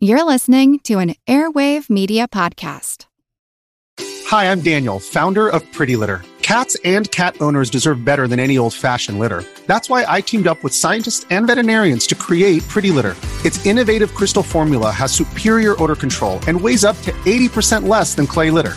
You're listening to an Airwave Media Podcast. Hi, I'm Daniel, founder of Pretty Litter. Cats and cat owners deserve better than any old fashioned litter. That's why I teamed up with scientists and veterinarians to create Pretty Litter. Its innovative crystal formula has superior odor control and weighs up to 80% less than clay litter.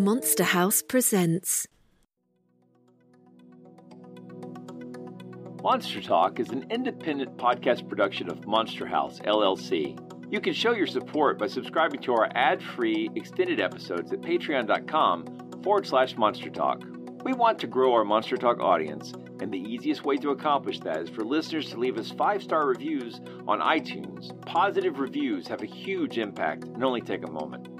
Monster House presents. Monster Talk is an independent podcast production of Monster House, LLC. You can show your support by subscribing to our ad free extended episodes at patreon.com forward slash monster talk. We want to grow our Monster Talk audience, and the easiest way to accomplish that is for listeners to leave us five star reviews on iTunes. Positive reviews have a huge impact and only take a moment.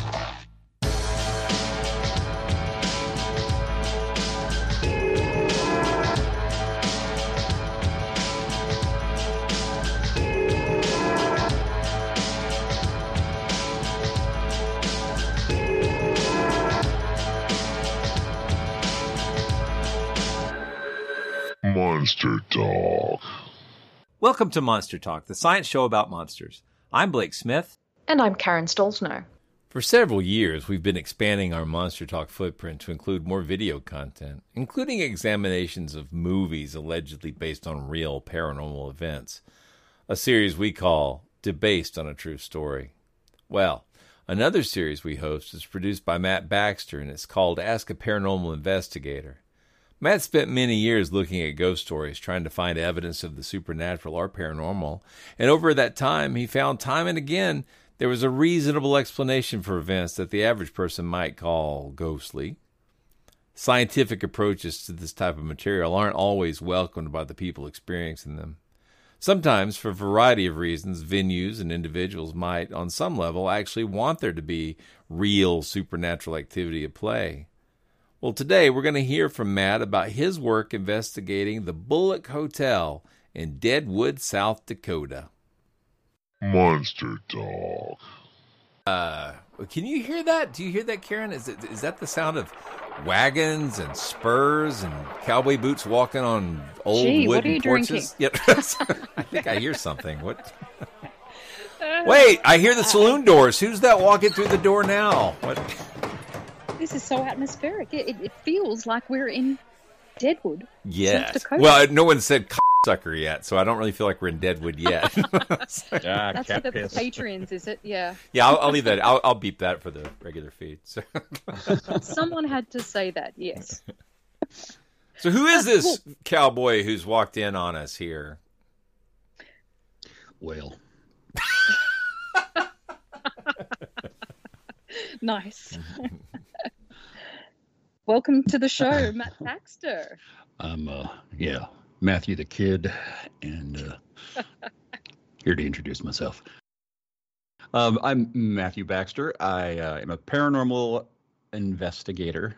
Welcome to Monster Talk, the science show about monsters. I'm Blake Smith. And I'm Karen Stollznow. For several years, we've been expanding our Monster Talk footprint to include more video content, including examinations of movies allegedly based on real paranormal events, a series we call Debased on a True Story. Well, another series we host is produced by Matt Baxter, and it's called Ask a Paranormal Investigator. Matt spent many years looking at ghost stories, trying to find evidence of the supernatural or paranormal, and over that time, he found time and again there was a reasonable explanation for events that the average person might call ghostly. Scientific approaches to this type of material aren't always welcomed by the people experiencing them. Sometimes, for a variety of reasons, venues and individuals might, on some level, actually want there to be real supernatural activity at play. Well, today we're going to hear from Matt about his work investigating the Bullock Hotel in Deadwood, South Dakota. Monster dog. Uh, can you hear that? Do you hear that, Karen? Is it is that the sound of wagons and spurs and cowboy boots walking on old Gee, what are wooden you porches? Yep. I think I hear something. What? Wait, I hear the saloon doors. Who's that walking through the door now? What? This is so atmospheric. It, it, it feels like we're in Deadwood. Yes. Well, no one said sucker yet, so I don't really feel like we're in Deadwood yet. That's for the Patreons, is it? Yeah. yeah, I'll, I'll leave that. I'll, I'll beep that for the regular feed. So, Someone had to say that, yes. so who is uh, this cowboy who's walked in on us here? Well, Nice. Welcome to the show, Matt Baxter. I'm uh yeah, Matthew the Kid, and uh, here to introduce myself. Um, I'm Matthew Baxter. I uh, am a paranormal investigator.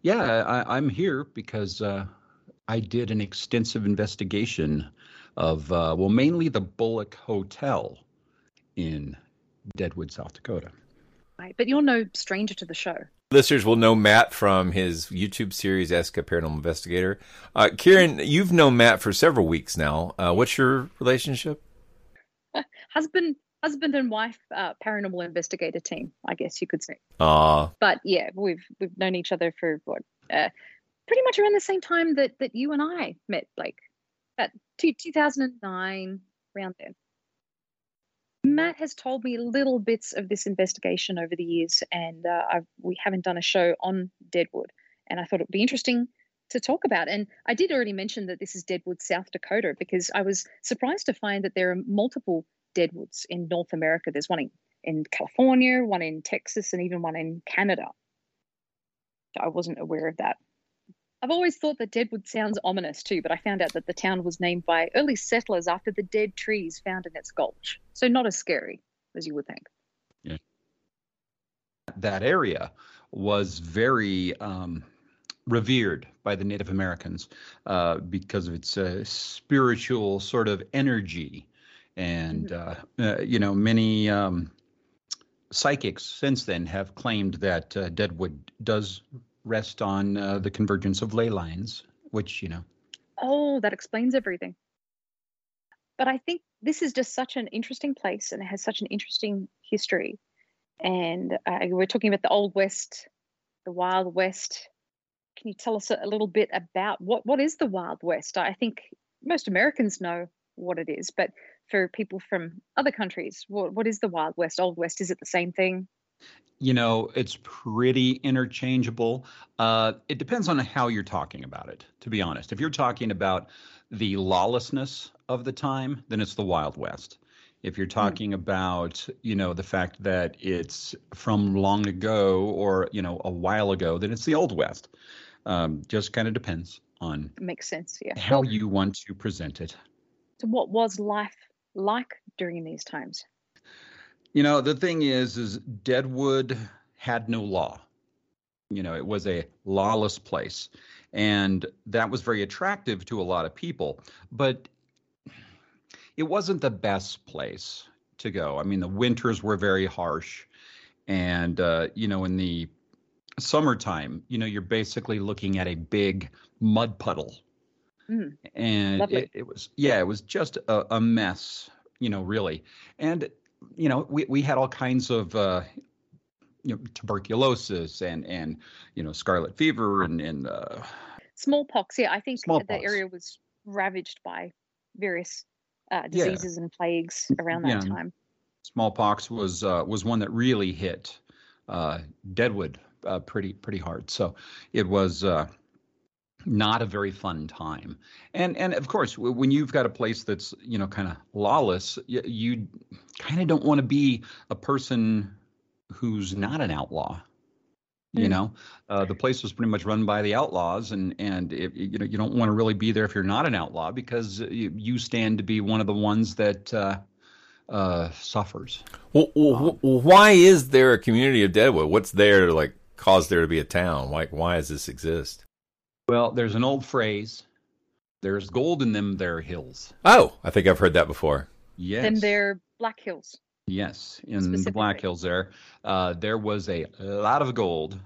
Yeah, I, I'm here because uh, I did an extensive investigation of uh, well, mainly the Bullock Hotel in Deadwood, South Dakota. Right, but you're no stranger to the show. Listeners will know Matt from his YouTube series Ask a Paranormal Investigator. Uh, Karen, you've known Matt for several weeks now. Uh, what's your relationship? husband, husband and wife, uh, paranormal investigator team, I guess you could say. Ah, But yeah, we've we've known each other for what, uh, pretty much around the same time that that you and I met, Blake. At two, 2009, around then. Matt has told me little bits of this investigation over the years, and uh, we haven't done a show on Deadwood. And I thought it would be interesting to talk about. And I did already mention that this is Deadwood, South Dakota, because I was surprised to find that there are multiple Deadwoods in North America. There's one in, in California, one in Texas, and even one in Canada. I wasn't aware of that. I've always thought that Deadwood sounds ominous too, but I found out that the town was named by early settlers after the dead trees found in its gulch. So not as scary as you would think. Yeah. That area was very um, revered by the Native Americans uh, because of its uh, spiritual sort of energy. And, mm-hmm. uh, you know, many um, psychics since then have claimed that uh, Deadwood does rest on uh, the convergence of ley lines, which, you know. Oh, that explains everything. But I think this is just such an interesting place and it has such an interesting history. And uh, we're talking about the Old West, the Wild West. Can you tell us a little bit about what, what is the Wild West? I think most Americans know what it is, but for people from other countries, what, what is the Wild West? Old West, is it the same thing? You know, it's pretty interchangeable. Uh, it depends on how you're talking about it, to be honest. If you're talking about the lawlessness of the time, then it's the Wild West. If you're talking mm. about, you know, the fact that it's from long ago or, you know, a while ago, then it's the Old West. Um, just kind of depends on makes sense, yeah. How you want to present it. So, what was life like during these times? You know, the thing is, is Deadwood had no law. You know, it was a lawless place. And that was very attractive to a lot of people. But it wasn't the best place to go. I mean, the winters were very harsh. And, uh, you know, in the summertime, you know, you're basically looking at a big mud puddle. Mm, and it, it, was, yeah, it was just a, a mess, you know, really. And you know, we, we had all kinds of uh, you know tuberculosis and and you know scarlet fever and and uh, smallpox. Yeah, I think smallpox. the area was ravaged by various uh, diseases yeah. and plagues around that yeah. time. Smallpox was uh, was one that really hit uh, Deadwood uh, pretty pretty hard. So it was uh, not a very fun time. And and of course, when you've got a place that's you know kind of lawless, you, you kind of don't want to be a person who's not an outlaw. You mm. know, uh, the place was pretty much run by the outlaws, and and it, you know you don't want to really be there if you're not an outlaw because you, you stand to be one of the ones that uh, uh, suffers. Well, well, why is there a community of Deadwood? What's there to like cause there to be a town? Like, why does this exist? Well, there's an old phrase. There's gold in them there hills. Oh, I think I've heard that before. Yes. Then they're Black Hills. Yes, in the Black Hills there, uh, there was a lot of gold,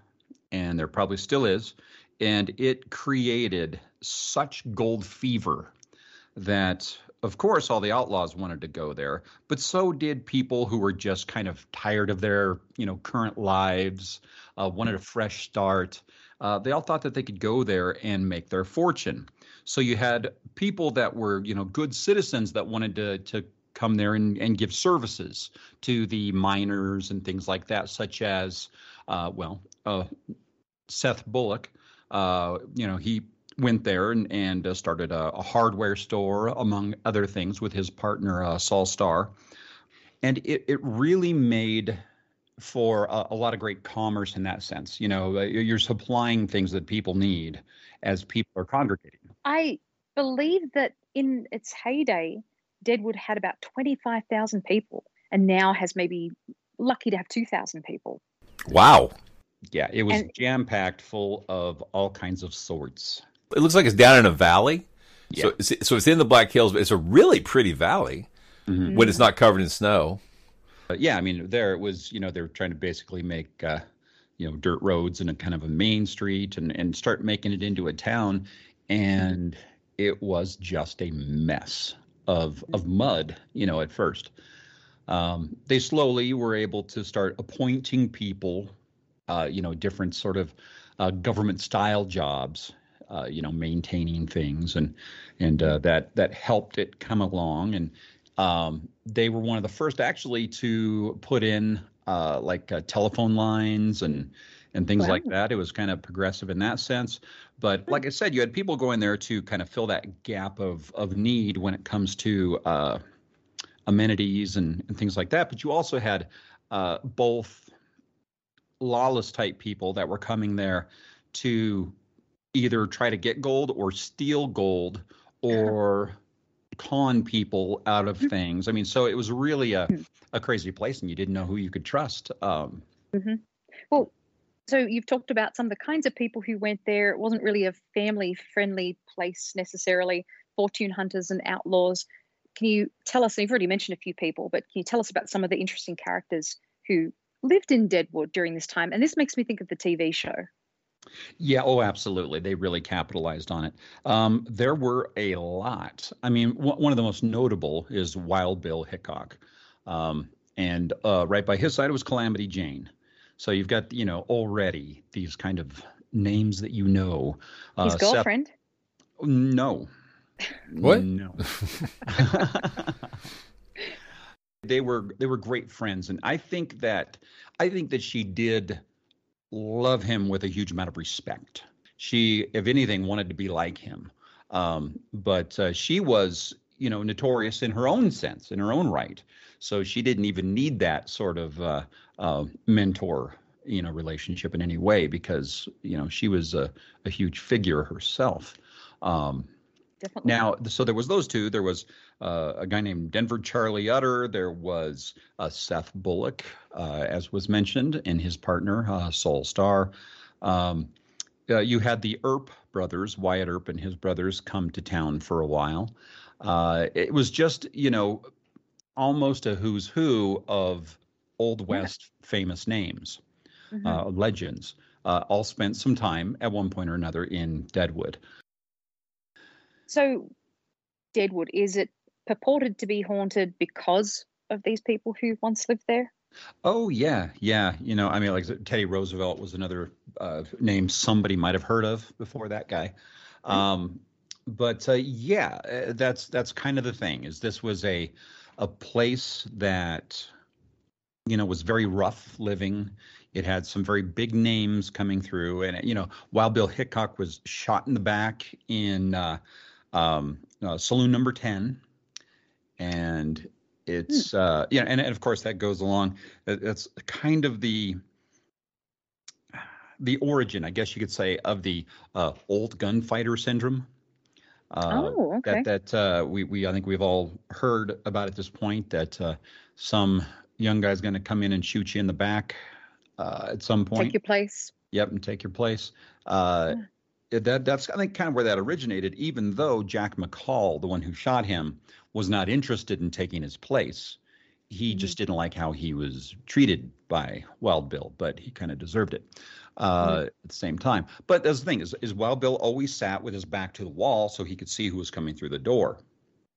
and there probably still is, and it created such gold fever that, of course, all the outlaws wanted to go there, but so did people who were just kind of tired of their, you know, current lives, uh, wanted a fresh start uh, they all thought that they could go there and make their fortune. So you had people that were, you know, good citizens that wanted to to come there and, and give services to the miners and things like that, such as, uh, well, uh, Seth Bullock. Uh, you know, he went there and, and uh, started a, a, hardware store, among other things, with his partner uh, Sol Star. And it, it really made for a, a, lot of great commerce in that sense. You know, uh, you're supplying things that people need as people are congregating. I believe that in its heyday, Deadwood had about 25,000 people and now has maybe lucky to have 2,000 people. Wow. Yeah, it was jam packed full of all kinds of sorts. It looks like it's down in a valley. Yeah. So, so it's in the Black Hills, but it's a really pretty valley mm-hmm. when it's not covered in snow yeah, I mean, there it was, you know, they were trying to basically make uh, you know dirt roads and a kind of a main street and and start making it into a town. And it was just a mess of of mud you know at first. Um, they slowly were able to start appointing people uh, you know different sort of uh, government style jobs uh, you know maintaining things. And and uh, that that helped it come along. And um, they were one of the first actually to put in uh, like uh, telephone lines and and things wow. like that. It was kind of progressive in that sense. But hmm. like I said, you had people going there to kind of fill that gap of of need when it comes to uh, amenities and, and things like that. But you also had uh, both lawless type people that were coming there to either try to get gold or steal gold or con people out of hmm. things. I mean, so it was really a, hmm. a crazy place and you didn't know who you could trust. Um, mm-hmm. Well, so you've talked about some of the kinds of people who went there. It wasn't really a family friendly place necessarily, fortune hunters and outlaws. Can you tell us, you've already mentioned a few people, but can you tell us about some of the interesting characters who lived in Deadwood during this time? And this makes me think of the TV show. Yeah, oh, absolutely. They really capitalized on it. Um, there were a lot. I mean, w- one of the most notable is Wild Bill Hickok. Um, and uh, right by his side was Calamity Jane. So you've got, you know, already these kind of names that you know. Uh, His girlfriend? Seth, no. What? No. they were they were great friends, and I think that I think that she did love him with a huge amount of respect. She, if anything, wanted to be like him. Um, but uh, she was, you know, notorious in her own sense, in her own right. So she didn't even need that sort of uh, uh, mentor, you know, relationship in any way because you know she was a, a huge figure herself. Um, Definitely. Now, so there was those two. There was uh, a guy named Denver Charlie Utter. There was uh, Seth Bullock, uh, as was mentioned, and his partner uh, Sol Star. Um, uh, you had the Earp brothers, Wyatt Earp and his brothers, come to town for a while. Uh, it was just, you know, almost a who's who of Old West yeah. famous names, mm-hmm. uh, legends, uh, all spent some time at one point or another in Deadwood. So, Deadwood, is it purported to be haunted because of these people who once lived there? Oh yeah, yeah. You know, I mean, like Teddy Roosevelt was another uh, name somebody might have heard of before that guy. Um, but uh, yeah, uh, that's that's kind of the thing. Is this was a a place that you know was very rough living. It had some very big names coming through, and you know, Wild Bill Hickok was shot in the back in uh, um, uh, Saloon Number Ten, and it's hmm. uh, know, and, and of course that goes along. That's kind of the the origin, I guess you could say, of the uh, old gunfighter syndrome. Uh, oh, okay. That that uh, we we I think we've all heard about at this point that uh, some young guy's going to come in and shoot you in the back uh, at some point. Take your place. Yep, and take your place. Uh, yeah. That that's I think kind of where that originated. Even though Jack McCall, the one who shot him, was not interested in taking his place, he mm-hmm. just didn't like how he was treated by Wild Bill, but he kind of deserved it uh, mm-hmm. at the same time. But that's the thing is, is Wild Bill always sat with his back to the wall so he could see who was coming through the door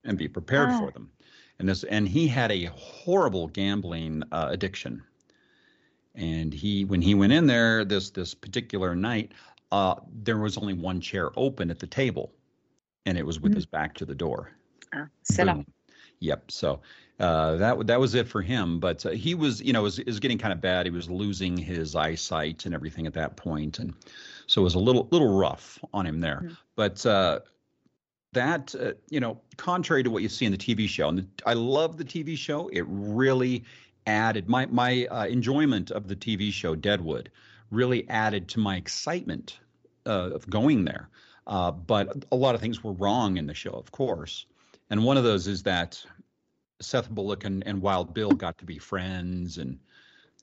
and be prepared for them. And this, and he had a horrible gambling uh, addiction. And he, when he went in there this this particular night, uh, there was only one chair open at the table, and it was with mm-hmm. his back to the door. Uh, set up. Yep. So uh, that that was it for him. But uh, he was, you know, was is getting kind of bad. He was losing his eyesight and everything at that point, and so it was a little little rough on him there. Mm-hmm. But uh, that, uh, you know, contrary to what you see in the TV show, and the, I love the TV show. It really added my my uh, enjoyment of the TV show Deadwood really added to my excitement uh, of going there. but a lot of things were wrong in the show, of course. And one of those is that Seth Bullock and, and Wild Bill got to be friends and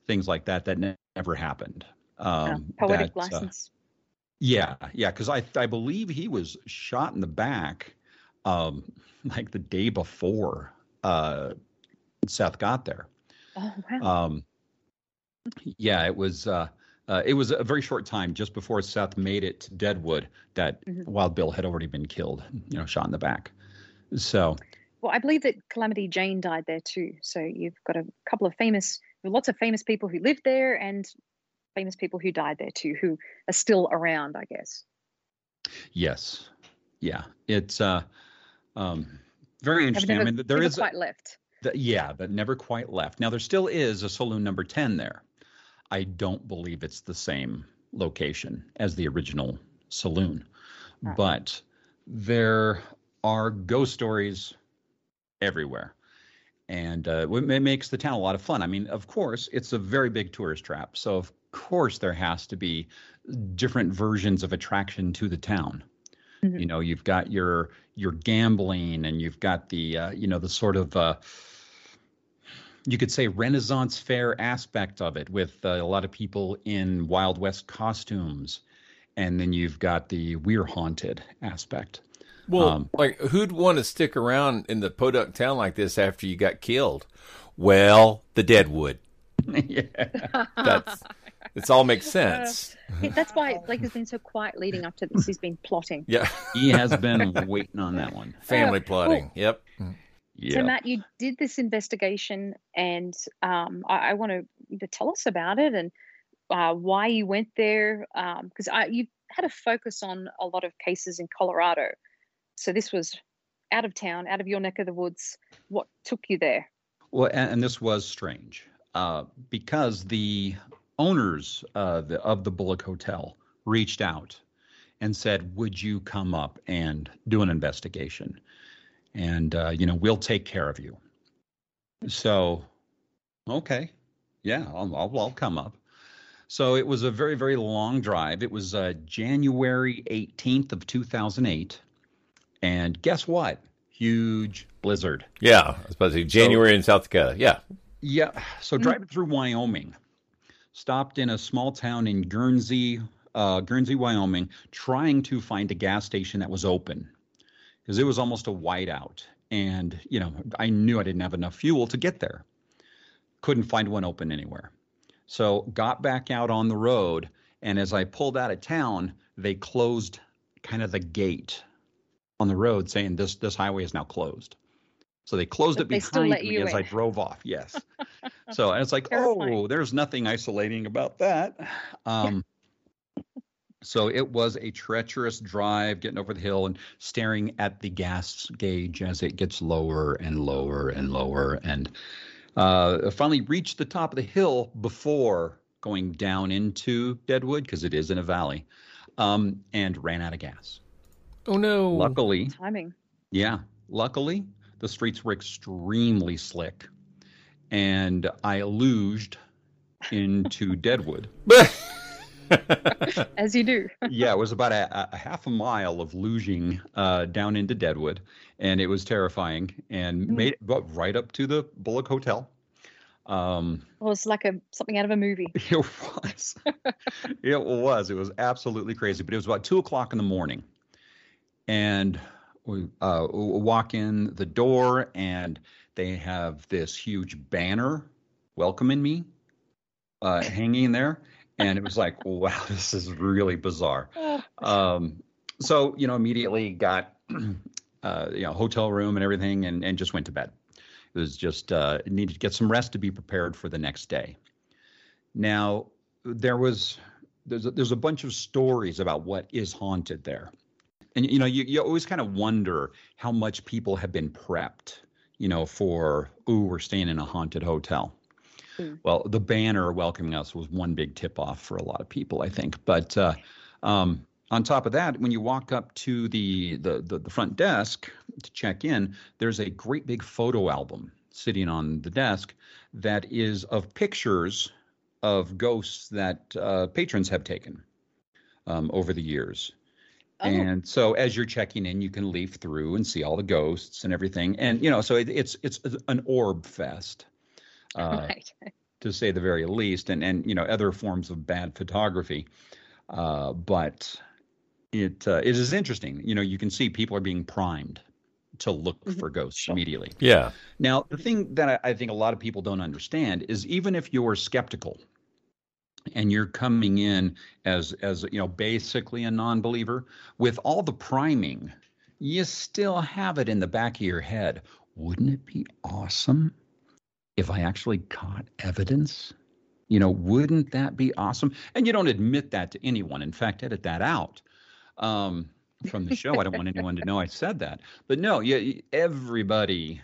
things like that. That ne- never happened. Um, yeah, poetic that, uh, license. Uh, yeah, yeah, because I I believe he was shot in the back, um, like the day before uh, Seth got there. Oh wow. Um, yeah, it was. Uh, uh, it was a very short time just before Seth made it to Deadwood that Mhm. Wild Bill had already been killed, you know, shot in the back. So, Well, I believe that Calamity Jane died there too. So you've got a couple of famous, lots of famous people who lived there and famous people who died there too, who are still around, I guess. yes, yeah, it's uh, um, very interesting. never, I mean, there never is, quite left. the, yeah, but never quite left. Now there still is a saloon number ten there. I don't believe it's the same location as the original saloon, Right. but there are ghost stories everywhere. And uh, it makes the town a lot of fun. I mean, of course, it's a very big tourist trap. So, of course, there has to be different versions of attraction to the town. Mhm. You know, you've got your your gambling, and you've got the uh, you know the sort of uh, you could say Renaissance fair aspect of it, with uh, a lot of people in Wild West costumes, and then you've got the we're haunted aspect. Well, Um, like who'd want to stick around in the podunk town like this after you got killed? Well, the Deadwood. yeah. That's it. All makes sense. Yeah, That's why Blake has been so quiet leading up to this. He's been plotting. Yeah, he has been waiting on that one. family Uh, plotting. Yep. Yeah. So, Matt, you did this investigation, and um, I, I want to tell us about it and uh, why you went there. Because I you had a focus on a lot of cases in Colorado. So this was out of town, out of your neck of the woods. What took you there? Well, and, and this was strange uh, because the owners uh, the, of the Bullock Hotel reached out and said, "Would you come up and do an investigation? And uh, you know, we'll take care of you." So, okay, yeah, I'll, I'll, I'll come up. So it was a very, very long drive. It was uh, January 18th of 2008. And guess what? Huge blizzard. Yeah, I was about to say January in South Dakota. Yeah. Yeah. So driving through Wyoming, stopped in a small town in Guernsey, uh, Guernsey, Wyoming, trying to find a gas station that was open because it was almost a whiteout. And, you know, I knew I didn't have enough fuel to get there. Couldn't find one open anywhere. So got back out on the road. And as I pulled out of town, they closed kind of the gate on the road saying this this highway is now closed. So they closed But it they behind me as I drove off. Yes. so and it's like, Terrifying. oh, there's nothing isolating about that. Um, so it was a treacherous drive, getting over the hill and staring at the gas gauge as it gets lower and lower and lower, and uh, finally reached the top of the hill before going down into Deadwood because it is in a valley, um, and ran out of gas. Oh no. Luckily, Timing. yeah. Luckily, the streets were extremely slick, and I luged into Deadwood. As you do. yeah, it was about a, a half a mile of luging uh, down into Deadwood, and it was terrifying. And Mm. made it right up to the Bullock Hotel. Um, Well, it's like a something out of a movie. it was, it was, it was absolutely crazy. But it was about two o'clock in the morning, and we uh, walk in the door, and they have this huge banner welcoming me, uh, hanging there, and it was like, wow, this is really bizarre. Um, so you know, immediately got uh, you know hotel room and everything, and and just went to bed. It was just uh, needed to get some rest to be prepared for the next day. Now there was there's a, there's a bunch of stories about what is haunted there, and you know you you always kind of wonder how much people have been prepped, you know, for ooh we're staying in a haunted hotel. Well, the banner welcoming us was one big tip off for a lot of people, I think. But uh, um, on top of that, when you walk up to the, the, the the front desk to check in, there's a great big photo album sitting on the desk that is of pictures of ghosts that uh, patrons have taken um, over the years. Oh. And so as you're checking in, you can leaf through and see all the ghosts and everything. And you know, so it, it's it's an orb fest uh, right. to say the very least, and and you know other forms of bad photography. Uh, but it uh, it is interesting. You know, you can see people are being primed to look for ghosts immediately. Yeah. Now, the thing that I, I think a lot of people don't understand is even if you're skeptical and you're coming in as as you know basically a non-believer with all the priming you still have it in the back of your head wouldn't it be awesome if i actually got evidence you know wouldn't that be awesome? And you don't admit that to anyone. In fact edit that out um, from the show. I don't want anyone to know i said that. But no yeah everybody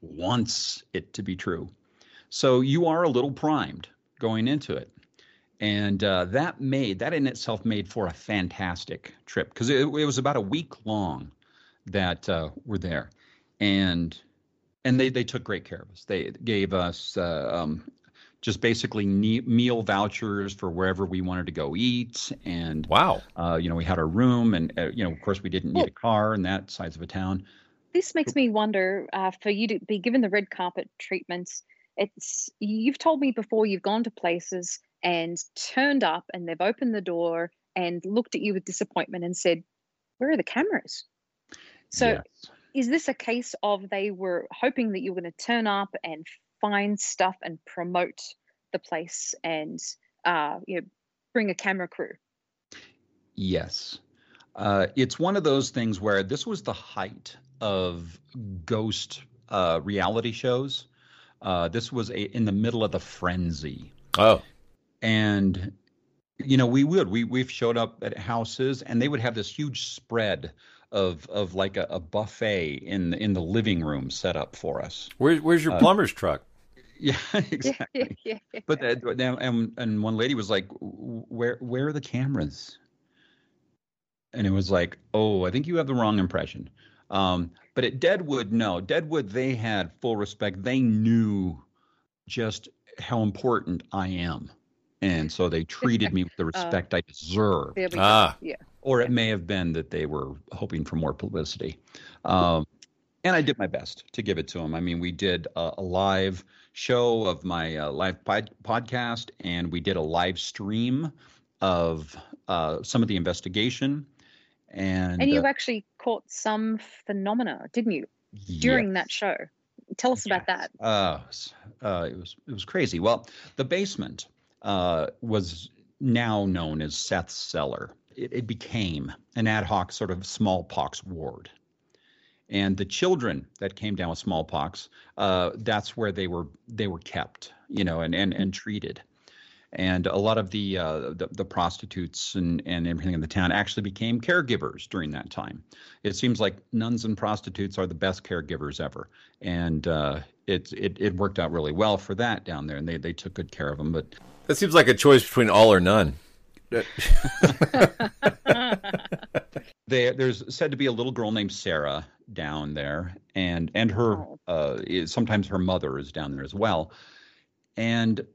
wants it to be true. So you are a little primed going into it. And uh, that made that in itself made for a fantastic trip because it, it, was about a week long that uh, we're there, and and they they took great care of us. They gave us uh, um, just basically meal vouchers for wherever we wanted to go eat, and wow, uh, you know we had our room, and uh, you know of course we didn't need a car in that size of a town. This makes me wonder uh, for you to be given the red carpet treatments. It's you've told me before you've gone to places and turned up and they've opened the door and looked at you with disappointment and said, Where are the cameras? So yes. Is this a case of they were hoping that you were going to turn up and find stuff and promote the place and uh, you know bring a camera crew? Yes. Uh, it's one of those things where this was the height of ghost uh, reality shows. Uh, this was a, in the middle of the frenzy. Oh and you know we would we we've showed up at houses and they would have this huge spread of of like a, a buffet in in the living room set up for us. Where's where's your uh, plumber's truck? Yeah, exactly. yeah, yeah. But that, and and one lady was like, "Where where are the cameras?" And it was like, "Oh, I think you have the wrong impression." Um, but at Deadwood, no, Deadwood they had full respect. They knew just how important I am and so they treated me with the uh, respect uh, I deserved. Ah, yeah. Or it may have been that they were hoping for more publicity, um, and I did my best to give it to them. I mean, we did a, a live show of my uh, live pod- podcast, and we did a live stream of uh, some of the investigation. And and you uh, actually caught some phenomena, didn't you, during yes. that show? Tell us yes. about that. Uh, uh, it was it was crazy. Well, the basement uh, was now known as Seth's Cellar. It, it became an ad hoc sort of smallpox ward. And the children that came down with smallpox, uh, that's where they were they were kept, you know, and and, and treated and a lot of the, uh, the, the prostitutes and and everything in the town actually became caregivers during that time. It seems like nuns and prostitutes are the best caregivers ever, and uh, it, it it worked out really well for that down there, and they they took good care of them. But that seems like a choice between all or none. they, there's said to be a little girl named Sarah down there, and and her oh. uh, is, sometimes her mother is down there as well, and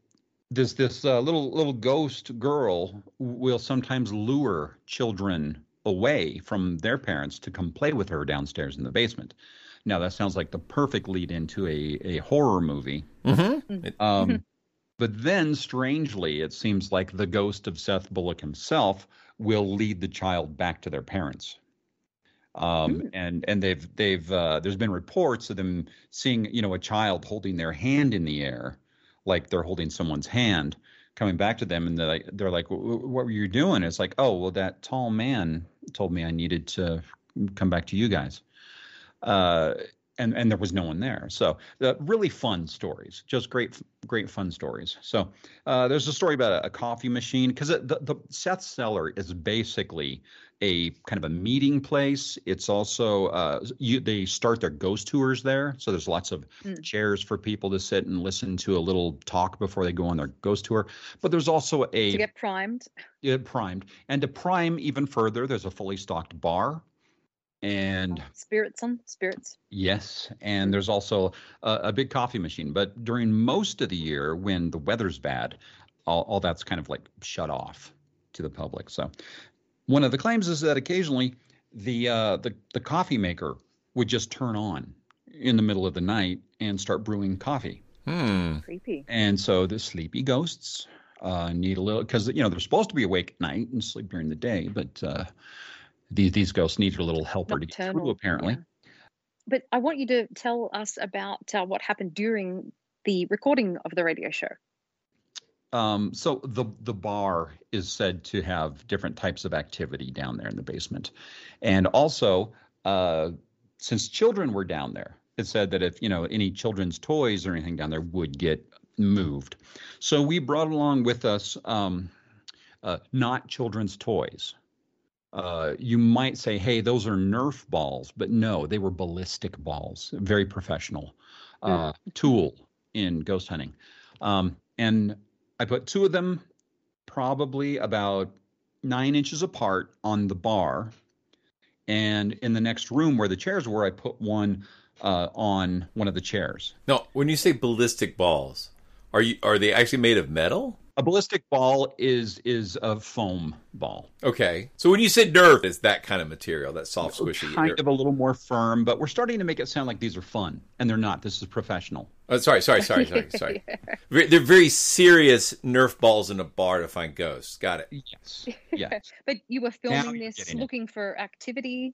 this this uh, little little ghost girl will sometimes lure children away from their parents to come play with her downstairs in the basement. Now that sounds like the perfect lead into a a horror movie. Mm-hmm. Um, mm-hmm. But then, strangely, it seems like the ghost of Seth Bullock himself will lead the child back to their parents. Um, mm. and and they've they've uh, there's been reports of them seeing you know a child holding their hand in the air, like they're holding someone's hand, coming back to them, and they're like they're like, what were you doing? It's like, oh well, that tall man told me I needed to come back to you guys. Uh, and and there was no one there. So uh, really fun stories, just great great fun stories. So uh, there's a story about a, a coffee machine because the the Seth Cellar is basically a kind of a meeting place. It's also uh, you, they start their ghost tours there, so there's lots of mm. chairs for people to sit and listen to a little talk before they go on their ghost tour. But there's also a to get primed. Yeah, primed, and to prime even further, there's a fully stocked bar and spirits on spirits. Yes and there's also a, a, big coffee machine. But during most of the year when the weather's bad all, all that's kind of like shut off to the public. So one of the claims is that occasionally the uh, the, the coffee maker would just turn on in the middle of the night and start brewing coffee. Hmm. creepy. And so the sleepy ghosts uh, need a little because you know they're supposed to be awake at night and sleep during the day but uh, these these ghosts need a little helper Nocturnal, to get through, apparently. Yeah. But I want you to tell us about uh, what happened during the recording of the radio show. Um, so the the bar is said to have different types of activity down there in the basement, and also uh, since children were down there, it said that if you know any children's toys or anything down there would get moved. So we brought along with us um, uh, not children's toys. Uh, you might say, hey, those are Nerf balls, but no, they were ballistic balls, very professional uh, mm. tool in ghost hunting. Um, and I put two of them probably about nine inches apart on the bar. And in the next room where the chairs were, I put one uh, on one of the chairs. No, when you say ballistic balls, are you are they actually made of metal? A ballistic ball is is a foam ball. Okay, so when you said Nerf, it's that kind of material, that soft, oh, squishy, kind of a little more firm. But we're starting to make it sound like these are fun, and they're not. This is professional. Oh, sorry, sorry, sorry, sorry, sorry. They're very serious Nerf balls in a bar to find ghosts. Got it. Yes. Yes. but you were filming this, looking it. for activity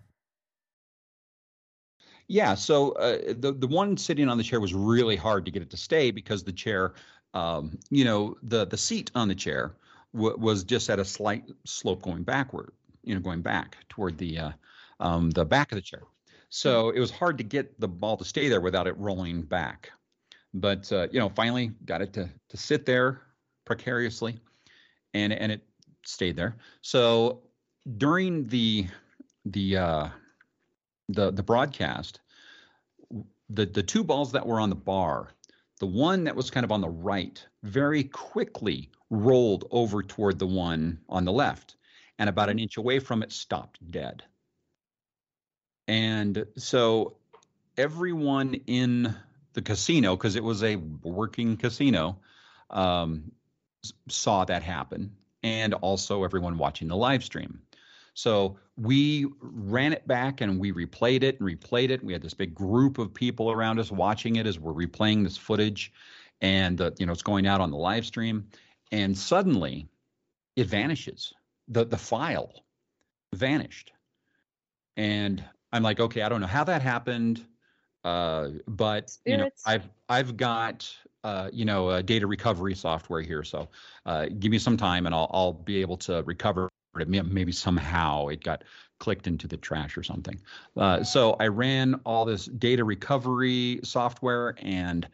Yeah, so uh, the the one sitting on the chair was really hard to get it to stay because the chair, um, you know, the the seat on the chair w- was just at a slight slope going backward, you know, going back toward the uh, um, the back of the chair. So it was hard to get the ball to stay there without it rolling back. But uh, you know, finally got it to to sit there precariously, and and it stayed there. So during the the uh, the the broadcast, the the two balls that were on the bar, the one that was kind of on the right very quickly rolled over toward the one on the left, and about an inch away from it stopped dead. And so everyone in the casino, because it was a working casino, um, saw that happen, and also everyone watching the live stream. So we ran it back and we replayed it and replayed it. We had this big group of people around us watching it as we're replaying this footage, and uh, you know it's going out on the live stream, and suddenly it vanishes. the The file vanished, and I'm like, okay, I don't know how that happened, uh, but Spirits. you know, I've I've got uh, you know, uh, data recovery software here. So uh, give me some time and I'll, I'll be able to recover maybe somehow it got clicked into the trash or something. Uh, so I ran all this data recovery software, and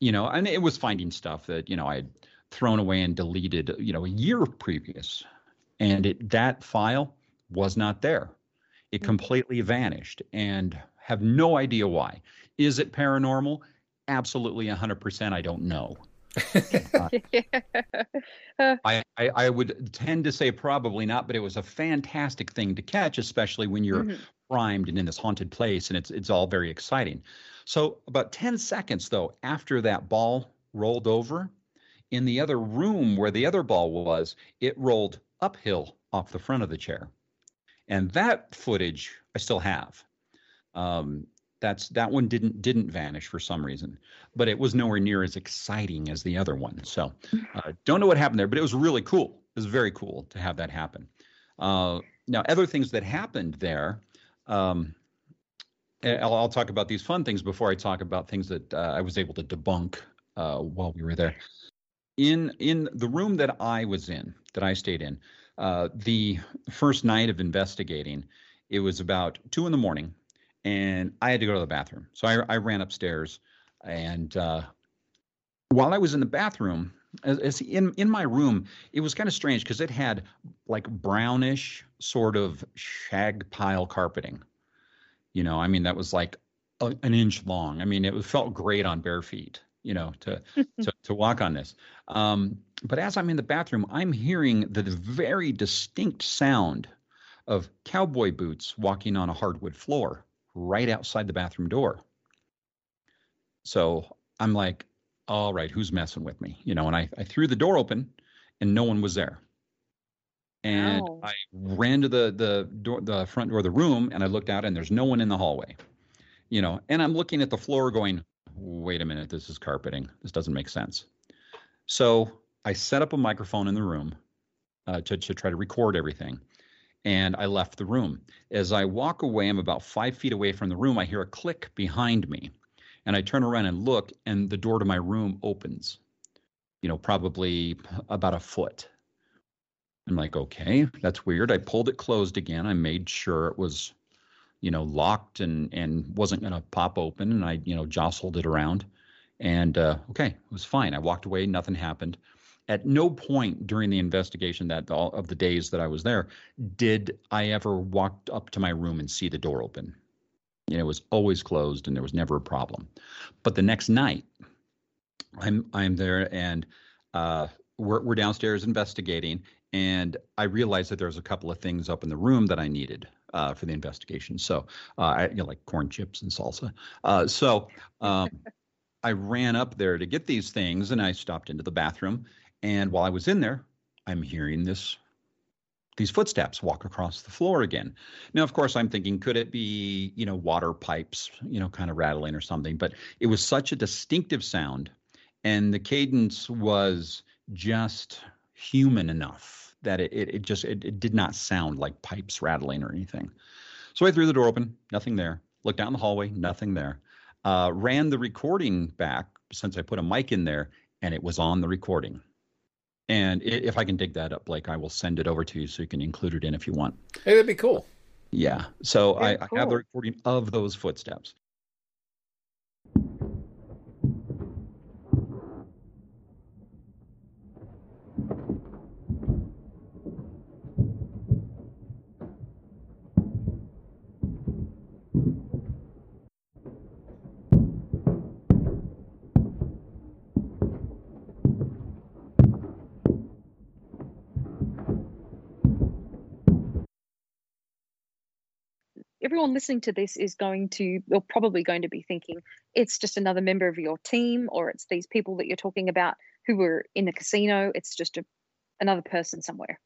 you know, and it was finding stuff that you know I had thrown away and deleted, you know, a year previous, and it that file was not there. It hmm. completely vanished, and have no idea why. Is it paranormal? Absolutely, 100%. I don't know. I, I, I would tend to say probably not, but it was a fantastic thing to catch, especially when you're mm-hmm. primed and in this haunted place, and it's it's all very exciting. So about ten seconds though after that ball rolled over, in the other room where the other ball was, it rolled uphill off the front of the chair, and that footage I still have. Um, that's that one didn't didn't vanish for some reason, but it was nowhere near as exciting as the other one. So, uh, don't know what happened there, but it was really cool. It was very cool to have that happen. Uh, now, other things that happened there. Um, I'll, I'll, talk about these fun things before I talk about things that uh, I was able to debunk uh, while we were there. In in the room that I was in, that I stayed in, uh, the first night of investigating, it was about two in the morning and I had to go to the bathroom. So I, I ran upstairs, and uh, while I was in the bathroom, as, as in in my room, it was kind of strange because it had like brownish sort of shag pile carpeting. You know, I mean that was like a, an inch long. I mean, it felt great on bare feet. You know, to to, to walk on this. Um, but as I'm in the bathroom, I'm hearing the very distinct sound of cowboy boots walking on a hardwood floor right outside the bathroom door. So I'm like, all right, who's messing with me? You know, and I, I threw the door open and no one was there. And Wow. I ran to the the door the front door of the room and I looked out and there's no one in the hallway. You know, and I'm looking at the floor going, wait a minute, this is carpeting. This doesn't make sense. So I set up a microphone in the room uh, to, to try to record everything. And I left the room. As I walk away, I'm about five feet away from the room. I hear a click behind me. And I turn around and look, and the door to my room opens, you know, probably about a foot. I'm like, okay, that's weird. I pulled it closed again. I made sure it was, you know, locked and and wasn't going to pop open. And I, you know, jostled it around. And uh, okay, it was fine. I walked away. Nothing happened. At no point during the investigation that of the days that I was there did I ever walk up to my room and see the door open. It was always closed and there was never a problem. But the next night, I'm I'm there and uh, we're we're downstairs investigating, and I realized that there was a couple of things up in the room that I needed uh, for the investigation. So uh, I you know, like corn chips and salsa. Uh, so um, I ran up there to get these things, and I stopped into the bathroom. And while I was in there, I'm hearing this these footsteps walk across the floor again. Now, of course, I'm thinking, could it be, you know, water pipes, you know, kind of rattling or something? But it was such a distinctive sound, and the cadence was just human enough that it it, it just it, it did not sound like pipes rattling or anything. So I threw the door open, nothing there. Looked down the hallway, nothing there. Uh, ran the recording back since I put a mic in there, and it was on the recording. And if I can dig that up, Blake, I will send it over to you so you can include it in if you want. Hey, that'd be cool. Yeah. So I, Very I have the recording of those footsteps. Everyone listening to this is going to or probably going to be thinking it's just another member of your team or it's these people that you're talking about who were in the casino it's just a, another person somewhere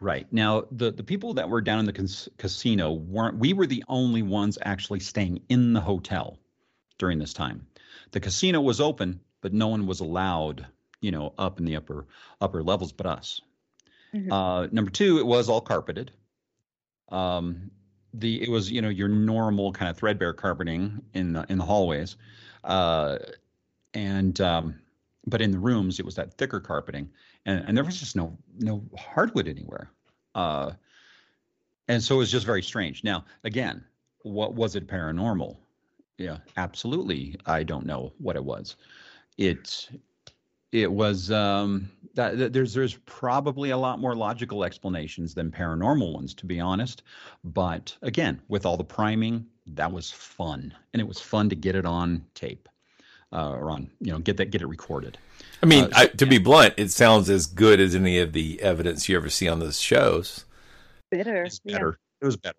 Right. Now, the, the people that were down in the cas- casino weren't, we were the only ones actually staying in the hotel during this time. The casino was open, but no one was allowed, you know, up in the upper upper levels but us. Mhm. Uh, number two, it was all carpeted. Um, the it was you know your normal kind of threadbare carpeting in the in the hallways, uh, and um, but in the rooms it was that thicker carpeting, and, and there was just no no hardwood anywhere, uh, and so it was just very strange. Now again, what was it paranormal? Yeah, absolutely. I don't know what it was. It it was um, that, that there's there's probably a lot more logical explanations than paranormal ones, to be honest. But again, with all the priming, that was fun, and it was fun to get it on tape uh, or on you know get that get it recorded. I mean, Uh, I, to be blunt, it sounds as good as any of the evidence you ever see on those shows. better It's yeah. better. It was better.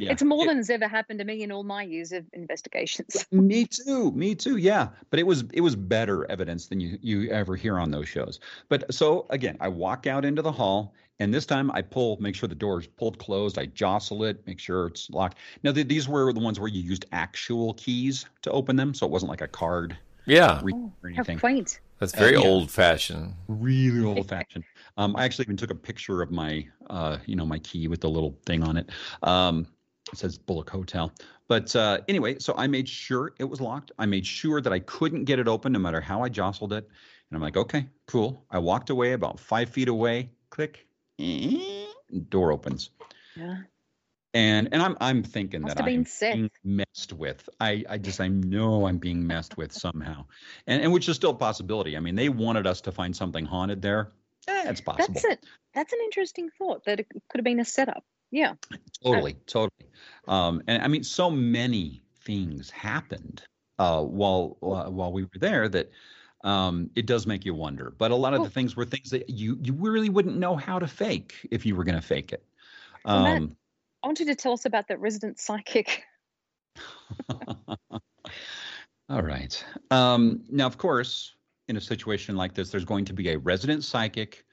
Yeah. it's more than has ever happened to me in all my years of investigations Me too. Me too. Yeah, but it was it was better evidence than you you ever hear on those shows. But so again, I walk out into the hall, and this time I pull, make sure the door is pulled closed. I jostle it, make sure it's locked. Now th- these were the ones where you used actual keys to open them, so it wasn't like a card Yeah, read oh, or how quaint that's very Uh, yeah. old fashioned. Really old fashioned. Um, I actually even took a picture of my, uh, you know, my key with the little thing on it. Um, it says Bullock Hotel. But uh, anyway, so I made sure it was locked. I made sure that I couldn't get it open no matter how I jostled it. And I'm like, okay, cool. I walked away about five feet away. Click. Door opens. yeah and and I'm I'm thinking Must that I'm Seth. being messed with. I I just I know I'm being messed with somehow, and and which is still a possibility. I mean, they wanted us to find something haunted there. Eh, it's possible. That's it. That's an interesting thought that it could have been a setup. Yeah. Totally, totally. Um, and I mean, so many things happened uh, while while while we were there that um, it does make you wonder. But a lot of the things were things that you you really wouldn't know how to fake if you were going to fake it. Well, Matt, Um, I want you to tell us about that resident psychic. all right. Um, now, of course, in a situation like this, there's going to be a resident psychic.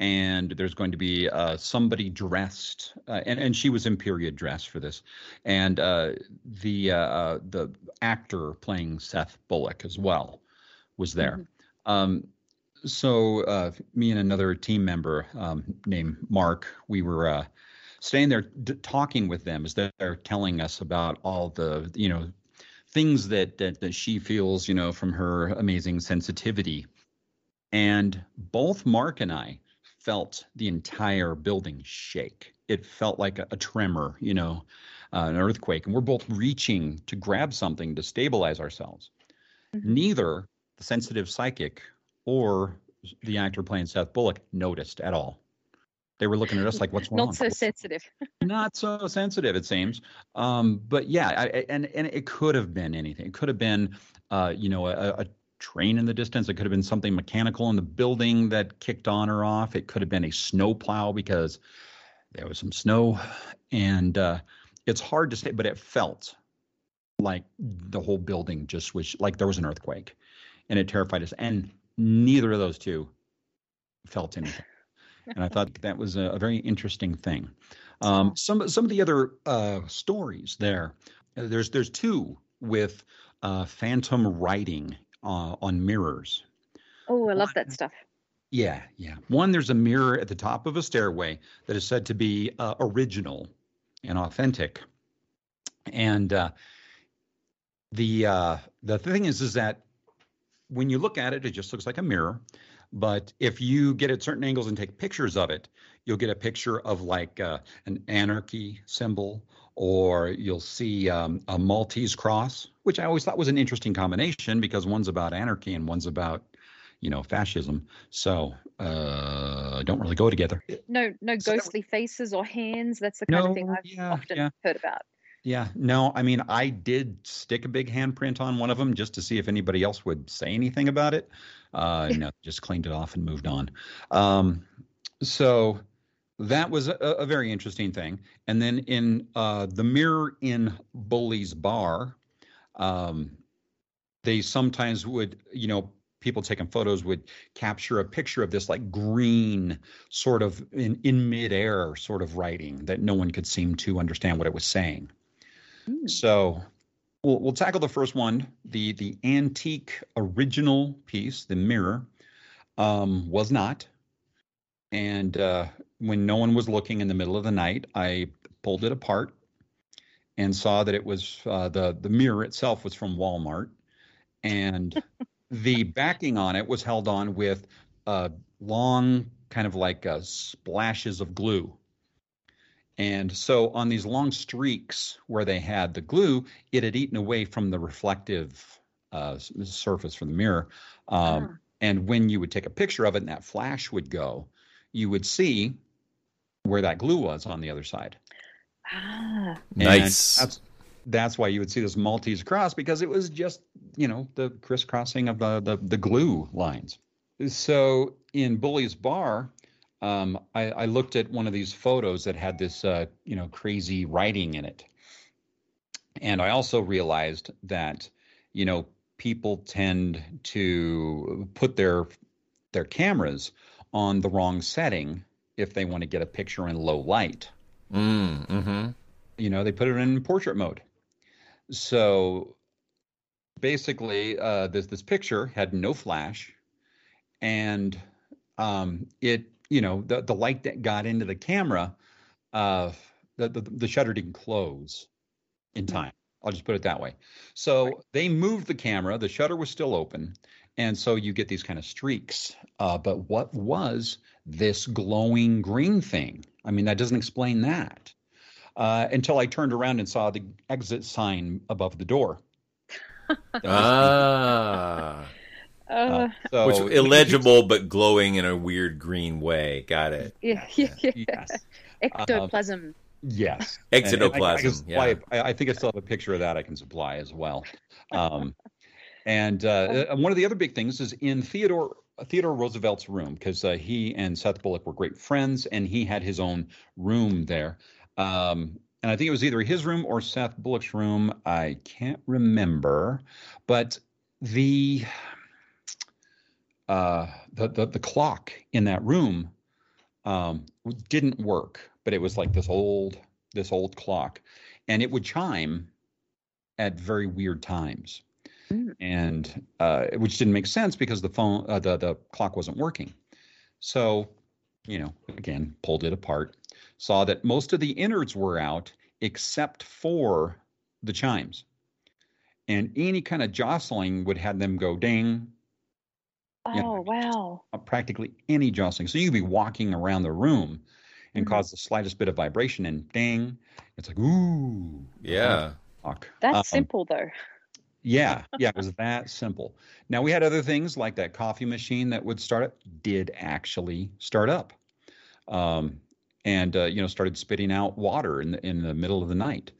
And there's going to be uh, somebody dressed, uh, and and she was in period dress for this, and uh, the uh, uh, the actor playing Seth Bullock as well was there. Um, so uh, me and another team member um, named Mark, we were uh, staying there d- talking with them as they're telling us about all the you know things that, that that she feels you know from her amazing sensitivity, and both Mark and I felt the entire building shake. It felt like a, a tremor, you know, uh, an earthquake, and we're both reaching to grab something to stabilize ourselves. Neither the sensitive psychic or the actor playing Seth Bullock noticed at all. They were looking at us like, "What's wrong?" Not so sensitive. not so sensitive, it seems. Um, but yeah, I, I- and and it could have been anything. It could have been, uh, you know, a, a train in the distance. It could have been something mechanical in the building that kicked on or off. It could have been a snow plow because there was some snow, and uh, it's hard to say, but it felt like the whole building just was like there was an earthquake, and it terrified us. And neither of those two felt anything and I thought that was a, a very interesting thing. Um, some some of the other uh, stories there, there's there's two with uh, phantom writing uh, on mirrors. Oh, I love that stuff. Yeah, yeah. One, there's a mirror at the top of a stairway that is said to be uh, original and authentic. And uh, the uh, the thing is, is that when you look at it, it just looks like a mirror. But if you get at certain angles and take pictures of it, you'll get a picture of like uh, an anarchy symbol, or you'll see um, a Maltese cross, which I always thought was an interesting combination because one's about anarchy and one's about, you know, fascism. So uh, don't really go together. No, no ghostly faces or hands. That's the kind No, of thing I've yeah, often yeah. heard about. Yeah, no, I mean, I did stick a big handprint on one of them just to see if anybody else would say anything about it. Uh, no, just cleaned it off and moved on. Um, so that was a, a very interesting thing. And then in uh, the mirror in Bully's bar, um, they sometimes would, you know, people taking photos would capture a picture of this like green sort of in, in midair sort of writing that no one could seem to understand what it was saying. So we'll, we'll tackle the first one. The the antique original piece, the mirror, um, was not. And uh, when no one was looking in the middle of the night, I pulled it apart and saw that it was uh, the the mirror itself was from Walmart, and the backing on it was held on with uh, long, kind of like uh, splashes of glue. And so on these long streaks where they had the glue, it had eaten away from the reflective uh, surface from the mirror. Um, And when you would take a picture of it and that flash would go, you would see where that glue was on the other side. Ah. And Nice. That's, that's why you would see this Maltese cross because it was just, you know, the crisscrossing of the, the, the glue lines. So in Bully's Bar, um, I, I looked at one of these photos that had this, uh, you know, crazy writing in it. And I also realized that, you know, people tend to put their their cameras on the wrong setting if they want to get a picture in low light. Mm, mm-hmm. You know, they put it in portrait mode. So basically, uh, this this picture had no flash, and um, it you know the the light that got into the camera, uh, the, the the shutter didn't close in time. I'll just put it that way. So they moved the camera. The shutter was still open, and so you get these kind of streaks. Uh, but what was this glowing green thing? I mean, that doesn't explain that. uh, until I turned around and saw the exit sign above the door. ah. Uh, so Which illegible but glowing in a weird green way. Got it. yeah, yeah, yeah. Yes. Ectoplasm. Yes. Exotoplasm, And I, I, yeah. I, I think I still have a picture of that I can supply as well. Um, and uh, uh, one of the other big things is in Theodore Theodore Roosevelt's room because uh, he and Seth Bullock were great friends, and he had his own room there. Um, and I think it was either his room or Seth Bullock's room. I can't remember, but the uh, the, the the clock in that room um, didn't work, but it was like this old this old clock, and it would chime at very weird times, and uh, which didn't make sense because the phone uh, the the clock wasn't working. So, you know, again, pulled it apart, saw that most of the innards were out except for the chimes, and any kind of jostling would have them go ding, Oh, you know, wow. practically any jostling. So you could be walking around the room and Mhm. cause the slightest bit of vibration, and ding, it's like ooh, Yeah. That's Um, simple, though. Yeah, yeah, it was that simple. Now we had other things like that coffee machine that would start up did actually start up, um, and uh, you know started spitting out water in the in the middle of the night.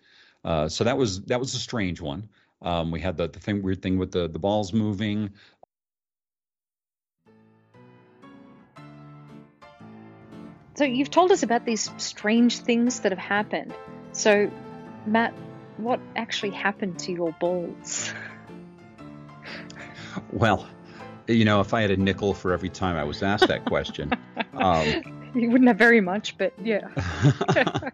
Uh, so that was that was a strange one. Um, we had the the thing weird thing with the the balls moving. So you've told us about these strange things that have happened. So, Matt, what actually happened to your balls? Well, you know, if I had a nickel for every time I was asked that question, um, You wouldn't have very much, but yeah.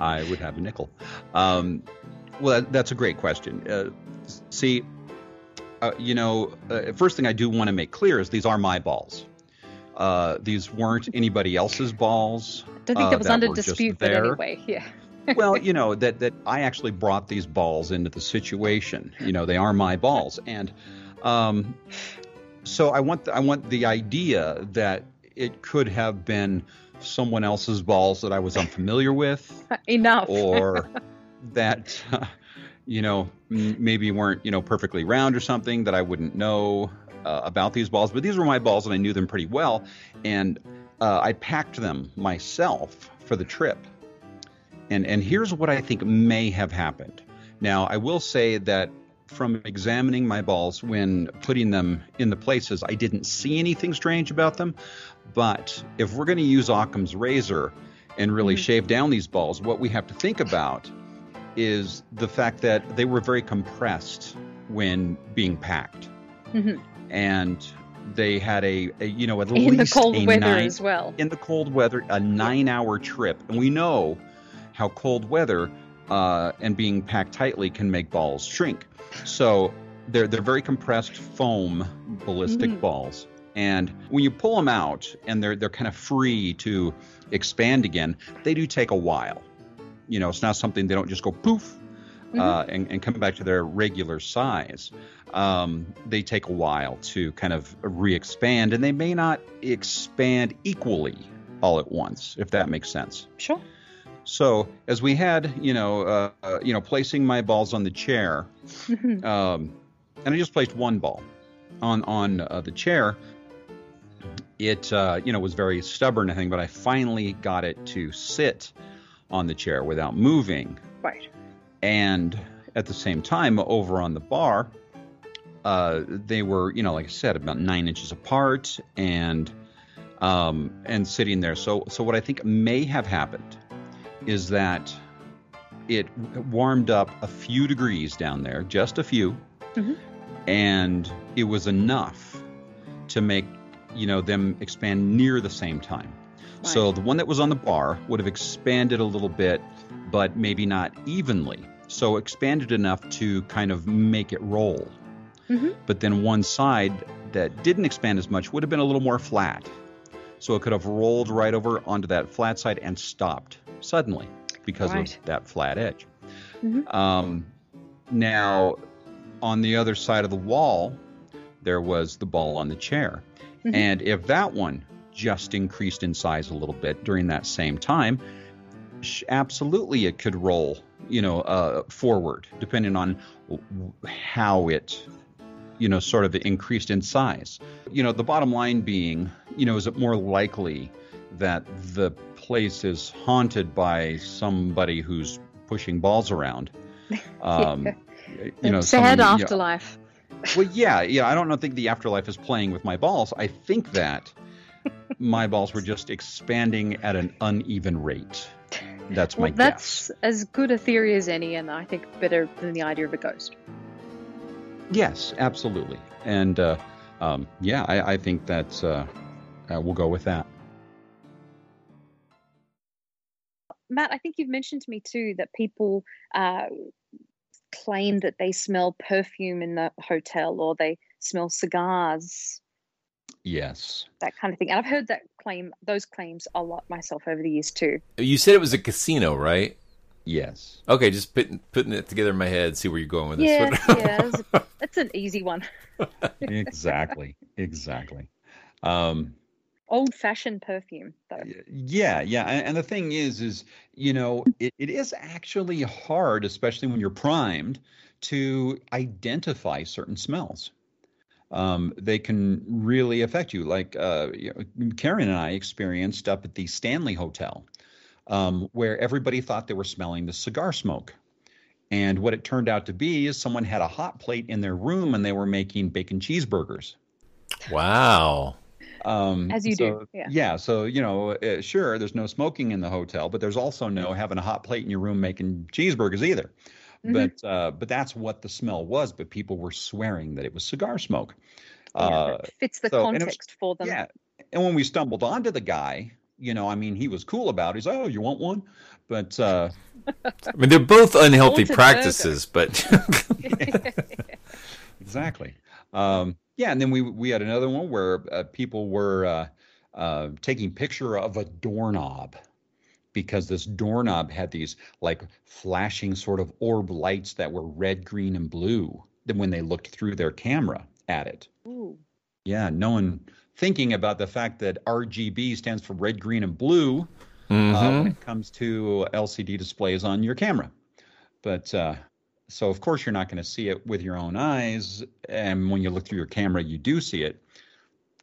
I would have a nickel. Um, well, that, that's a great question. Uh, see, uh, you know, uh, first thing I do want to make clear is these are my balls. Uh, these weren't anybody else's balls. I don't think uh, that was under were just dispute, but anyway, yeah. well, you know that that I actually brought these balls into the situation. You know, they are my balls, and um, so I want the, I want the idea that it could have been someone else's balls that I was unfamiliar with, Enough. or that you know m- maybe weren't you know perfectly round or something that I wouldn't know uh, about these balls. But these were my balls, and I knew them pretty well, and uh, I packed them myself for the trip. And and here's what I think may have happened. Now, I will say that from examining my balls when putting them in the places, I didn't see anything strange about them. But if we're going to use Occam's razor and really shave down these balls, what we have to think about is the fact that they were very compressed when being packed, Mhm. And they had a, a you know at In the cold a weather nine, as well. in the cold weather, a nine-hour trip, and we know how cold weather uh, and being packed tightly can make balls shrink. So they're they're very compressed foam ballistic Mhm. balls, and when you pull them out and they're they're kind of free to expand again, they do take a while. You know, it's not something they don't just go poof uh, and, and come back to their regular size. Um, they take a while to kind of re-expand, and they may not expand equally all at once, if that makes sense. Sure. So as we had, you know, uh, uh, you know, placing my balls on the chair, um, and I just placed one ball on on uh, the chair. It, uh, you know, was very stubborn, I think, but I finally got it to sit on the chair without moving. Right. And at the same time, over on the bar, uh, they were, you know, like I said, about nine inches apart, and um, and sitting there. So, so what I think may have happened is that it warmed up a few degrees down there, just a few, Mhm. and it was enough to make you know them expand near the same time. So the one that was on the bar would have expanded a little bit, but maybe not evenly. So expanded enough to kind of make it roll. Mhm. But then one side that didn't expand as much would have been a little more flat. So it could have rolled right over onto that flat side and stopped suddenly because Right. of that flat edge. Mhm. Um, now, on the other side of the wall, there was the ball on the chair. Mhm. And if that one just increased in size a little bit during that same time, sh- absolutely it could roll, you know, uh, forward depending on how it, you know, sort of increased in size. You know, the bottom line being, you know, is it more likely that the place is haunted by somebody who's pushing balls around? Um, You know, sad yeah. afterlife. Well, yeah, yeah. I don't think the afterlife is playing with my balls. I think that my balls were just expanding at an uneven rate. That's my Well, that's as good a theory as any, and I think better than the idea of a ghost. Yes, absolutely. And uh, um, yeah, I, I think that's uh, uh, we'll go with that. Matt, I think you've mentioned to me too that people uh, claim that they smell perfume in the hotel or they smell cigars, Yes. that kind of thing. And I've heard that claim, those claims a lot myself over the years too. You said it was a casino, right? Yes. Okay, just putting putting it together in my head, see where you're going with this. yeah, that's, that's an easy one. exactly. Exactly. Um, Old fashioned perfume, though. Yeah, yeah, and, and the thing is, is you know, it, it is actually hard, especially when you're primed, to identify certain smells. Um, they can really affect you. Like uh, you know, Karen and I experienced up at the Stanley Hotel, um, where everybody thought they were smelling the cigar smoke. And what it turned out to be is someone had a hot plate in their room and they were making bacon cheeseburgers. Wow. Um, As you do, so- yeah. So you know, uh, sure, there's no smoking in the hotel, but there's also no having a hot plate in your room making cheeseburgers either. Mhm. But uh, but that's what the smell was. But people were swearing that it was cigar smoke. Yeah, Uh, fits the so- and it was- context for them. yeah. And when we stumbled onto the guy, you know, I mean, he was cool about it. He's, like, oh, you want one? But uh, I mean, they're both unhealthy Haunted practices, but exactly. Um, yeah, and then we we had another one where uh, people were uh, uh, taking picture of a doorknob because this doorknob had these like flashing sort of orb lights that were red, green, and blue. Then when they looked through their camera at it, Ooh. yeah, no one thinking about the fact that RGB stands for red, green, and blue uh, Mhm. when it comes to LCD displays on your camera. But uh, so, of course, you're not going to see it with your own eyes. And when you look through your camera, you do see it.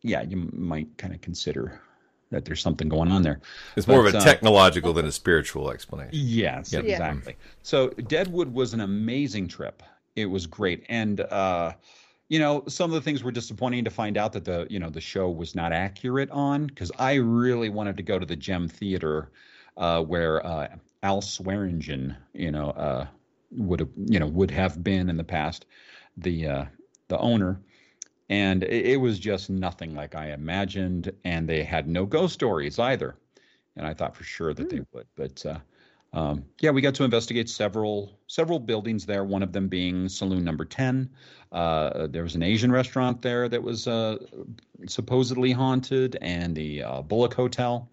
Yeah, you might kind of consider that there's something going on there. it's more of a uh, technological than a spiritual explanation. Yes, Yep. Yeah. exactly. So Deadwood was an amazing trip. It was great, and uh, you know some of the things were disappointing to find out that the you know the show was not accurate on because I really wanted to go to the Gem Theater uh, where uh, Al Swearingen you know uh, would have you know would have been in the past the uh, the owner. And it, it was just nothing like I imagined, and they had no ghost stories either and I thought for sure that they would. But uh, um, yeah, we got to investigate several several buildings there. One of them being Saloon Number Ten. Uh, there was an Asian restaurant there that was uh, supposedly haunted, and the uh, Bullock Hotel.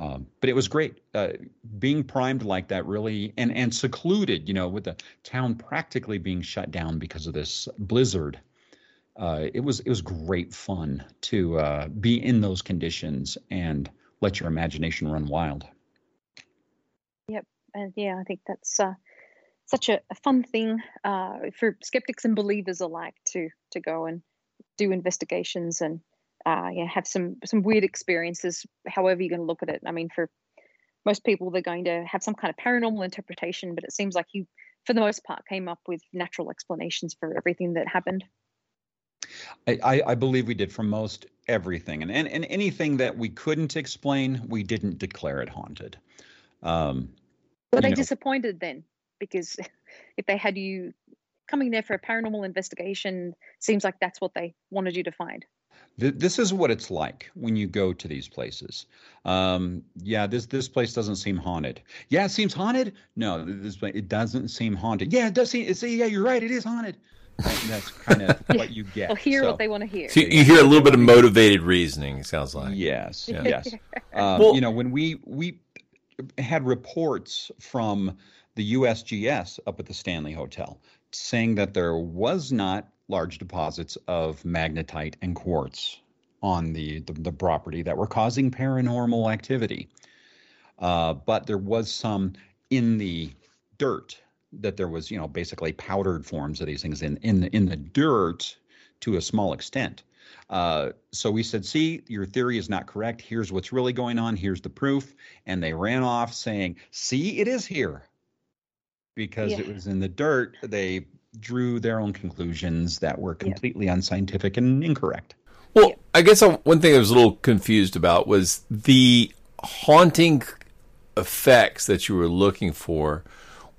Um, but it was great uh, being primed like that, really, and and secluded. You know, with the town practically being shut down because of this blizzard. Uh, it was it was great fun to uh, be in those conditions and let your imagination run wild. Yep. And yeah, I think that's uh, such a, a fun thing uh, for skeptics and believers alike to to go and do investigations and uh, yeah, have some some weird experiences. However you're going to look at it. I mean, for most people, they're going to have some kind of paranormal interpretation, but it seems like you, for the most part, came up with natural explanations for everything that happened. I, I, I believe we did for most everything, and, and and anything that we couldn't explain, we didn't declare it haunted. Um, Were they know, disappointed then? Because if they had you coming there for a paranormal investigation, seems like that's what they wanted you to find. This is what it's like when you go to these places. Um, yeah, this this place doesn't seem haunted. Yeah, it seems haunted. No, this place it doesn't seem haunted. Yeah, it does seem. It's, yeah, you're right. It is haunted. And that's kind of what you get. They'll hear so- what they want to hear. So you hear a little bit of motivated reasoning. It sounds like Yes, Yeah. yes. Um, Well- you know, when we we had reports from the USGS up at the Stanley Hotel saying that there was not large deposits of magnetite and quartz on the the, the property that were causing paranormal activity. Uh, but there was some in the dirt that there was, you know, basically powdered forms of these things in in the, in the dirt to a small extent. Uh, so we said, see, your theory is not correct. Here's what's really going on. Here's the proof. And they ran off saying, see, it is here. Because Yeah. it was in the dirt, they drew their own conclusions that were completely unscientific and incorrect. Well, I guess I, one thing I was a little confused about was the haunting effects that you were looking for.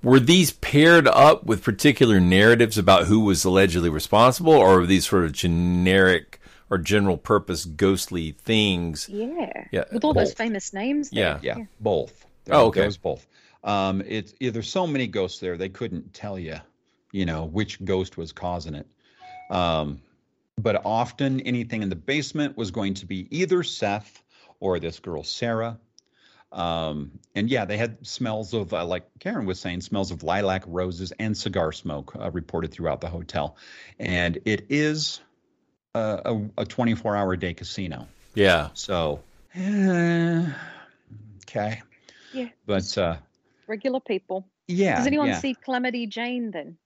Were these paired up with particular narratives about who was allegedly responsible, or were these sort of generic or general purpose ghostly things? Yeah. Yeah, With all those famous names. Yeah. there. Yeah, both. Oh, okay. There was both. Um, it's yeah, there's so many ghosts there they couldn't tell you, you know, which ghost was causing it. Um, but often anything in the basement was going to be either Seth or this girl Sarah. Um, and yeah, they had smells of, uh, like Karen was saying, smells of lilac roses and cigar smoke uh, reported throughout the hotel. And it is a, a, a 24 hour day casino. Yeah. So, eh, okay. Yeah. But uh, Regular people. yeah. Does anyone yeah. see Calamity Jane then?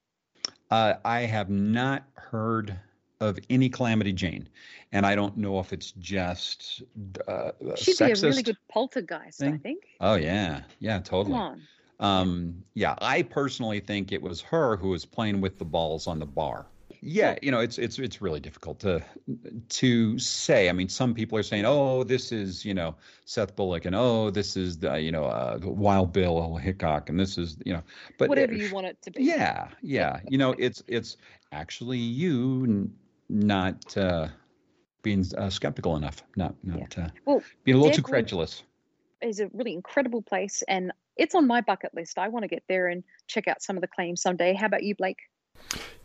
Uh, I have not heard of any Calamity Jane, and I don't know if it's just uh, She'd be a really good poltergeist, I think. Oh yeah, yeah, totally. Come on. Um, yeah, I personally think it was her who was playing with the balls on the bar. Yeah, you know, it's it's it's really difficult to to say. I mean, some people are saying, "Oh, this is you know Seth Bullock," and "Oh, this is the you know uh, Wild Bill Hickok," and this is you know, but Whatever you want it to be. yeah, yeah, you know, it's it's actually you not uh, being uh, skeptical enough, not not uh, Well, being a little too credulous. is a really incredible place, and it's on my bucket list. I want to get there and check out some of the claims someday. How about you, Blake?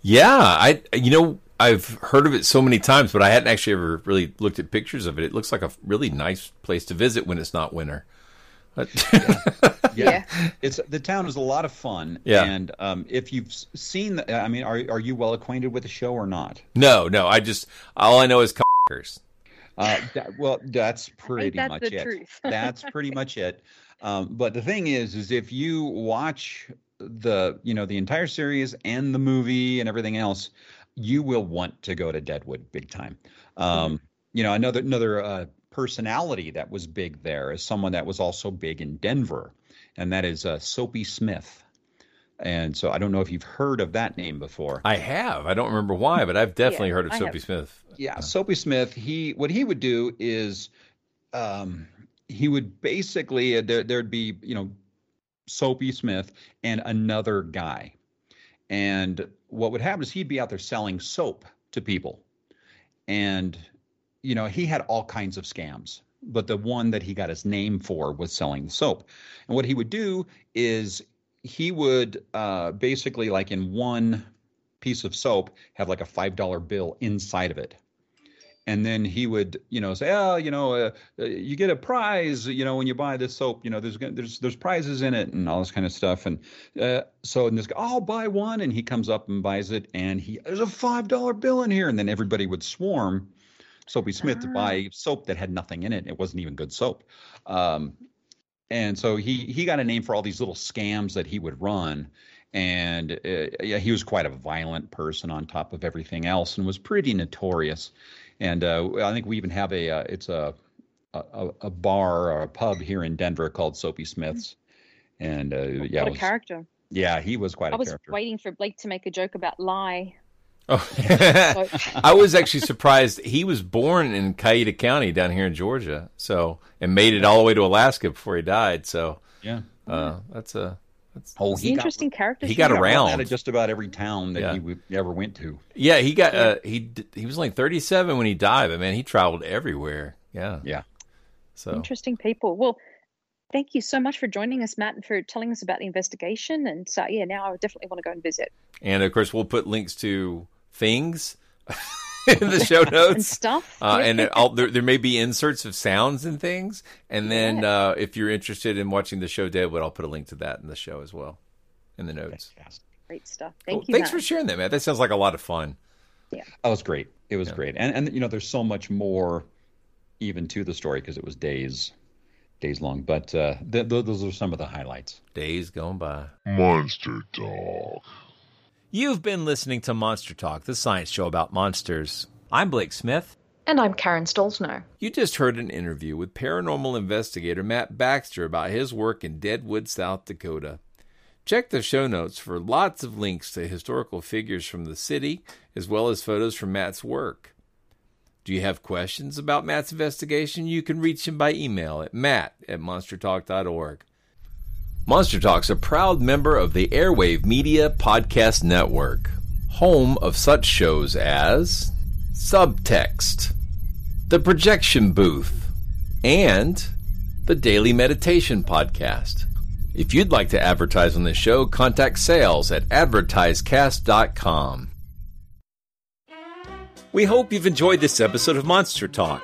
Yeah, I you know I've heard of it so many times, but I hadn't actually ever really looked at pictures of it. It looks like a really nice place to visit when it's not winter. yeah. it's the town is a lot of fun. Yeah. and um, if you've seen, the, I mean, are are you well acquainted with the show or not? no, no, I just all I know is cockers. Uh, that, well, that's pretty that's much the it. truth. that's pretty much it. Um, but the thing is, is if you watch the, you know, the entire series and the movie and everything else, you will want to go to Deadwood big time. Um, you know, another another uh, personality that was big there is someone that was also big in Denver, and that is uh, Soapy Smith. And so I don't know if you've heard of that name before. I have. I don't remember why, but I've definitely Yeah, heard of I Soapy have. Smith. Yeah, Soapy Smith. He what he would do is, um, he would basically uh, there there'd be you know, Soapy Smith and another guy, and what would happen is he'd be out there selling soap to people, and you know he had all kinds of scams, but the one that he got his name for was selling the soap, and what he would do is he would uh, basically like in one piece of soap have like a five dollar bill inside of it. And then he would you know say oh you know uh, uh, you get a prize you know when you buy this soap you know there's there's there's prizes in it and all this kind of stuff. And uh, so and this guy i'll buy one and he comes up and buys it and he there's a five dollar bill in here and then everybody would swarm soapy smith to buy soap that had nothing in it. It wasn't even good soap. Um, and so he he got a name for all these little scams that he would run. And uh, yeah he was quite a violent person on top of everything else and was pretty notorious. And uh, i think we even have a uh, it's a, a a bar or a pub here in denver called soapy smith's. And uh, yeah what a was- character. yeah he was quite I a was character. waiting for Blake to make a joke about lie. Oh, I was actually surprised. He was born in Cayuga County down here in Georgia, so and made it all the way to Alaska before he died. So yeah, uh, that's a that's oh It's an interesting character. he sheet. got around. out of just about every town that Yeah. he would, ever went to Yeah, he got uh, he he was only 37 when he died, but man, he traveled everywhere. Yeah, yeah. So Interesting people. Well, thank you so much for joining us, Matt, and for telling us about the investigation. And so, yeah, now I definitely want to go and visit and of course we'll put links to things in the show notes and stuff. Uh, and it, all, there, there may be inserts of sounds and things. And then uh, if you're interested in watching the show Deadwood, I'll put a link to that in the show as well, in the notes. Great stuff. Cool. Thank you. Thanks Matt. for sharing that, man. That sounds like a lot of fun. Yeah. That was great. It was great. And and you know, there's so much more even to the story because it was days days long. But uh, th- th- those are some of the highlights. Days gone by. Monster Talk. You've been listening to Monster Talk, the science show about monsters. I'm Blake Smith. And I'm Karen Stollznow. You just heard an interview with paranormal investigator Matt Baxter about his work in Deadwood, South Dakota. Check the show notes for lots of links to historical figures from the city, as well as photos from Matt's work. Do you have questions about Matt's investigation? You can reach him by email at matt at monstertalk.org. Monster Talk's a proud member of the Airwave Media Podcast Network, home of such shows as Subtext, The Projection Booth, and the Daily Meditation Podcast. If you'd like to advertise on this show, contact sales at advertisecast.com. We hope you've enjoyed this episode of Monster Talk.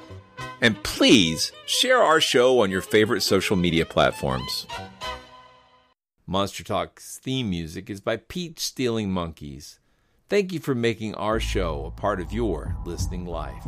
And please share our show on your favorite social media platforms. Monster Talk's theme music is by Peach Stealing Monkeys. Thank you for making our show a part of your listening life.